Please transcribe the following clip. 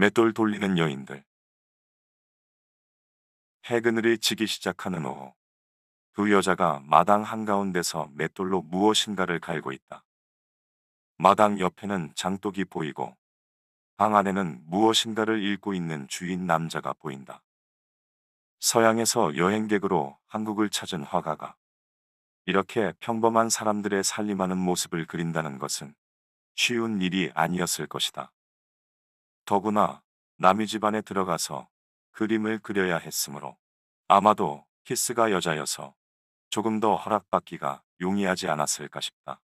맷돌 돌리는 여인들. 해그늘이 지기 시작하는 오후. 두 여자가 마당 한가운데서 맷돌로 무엇인가를 갈고 있다. 마당 옆에는 장독이 보이고 방 안에는 무엇인가를 읽고 있는 주인 남자가 보인다. 서양에서 여행객으로 한국을 찾은 화가가 이렇게 평범한 사람들의 살림하는 모습을 그린다는 것은 쉬운 일이 아니었을 것이다. 더구나 남의 집안에 들어가서 그림을 그려야 했으므로 아마도 키스가 여자여서 조금 더 허락받기가 용이하지 않았을까 싶다.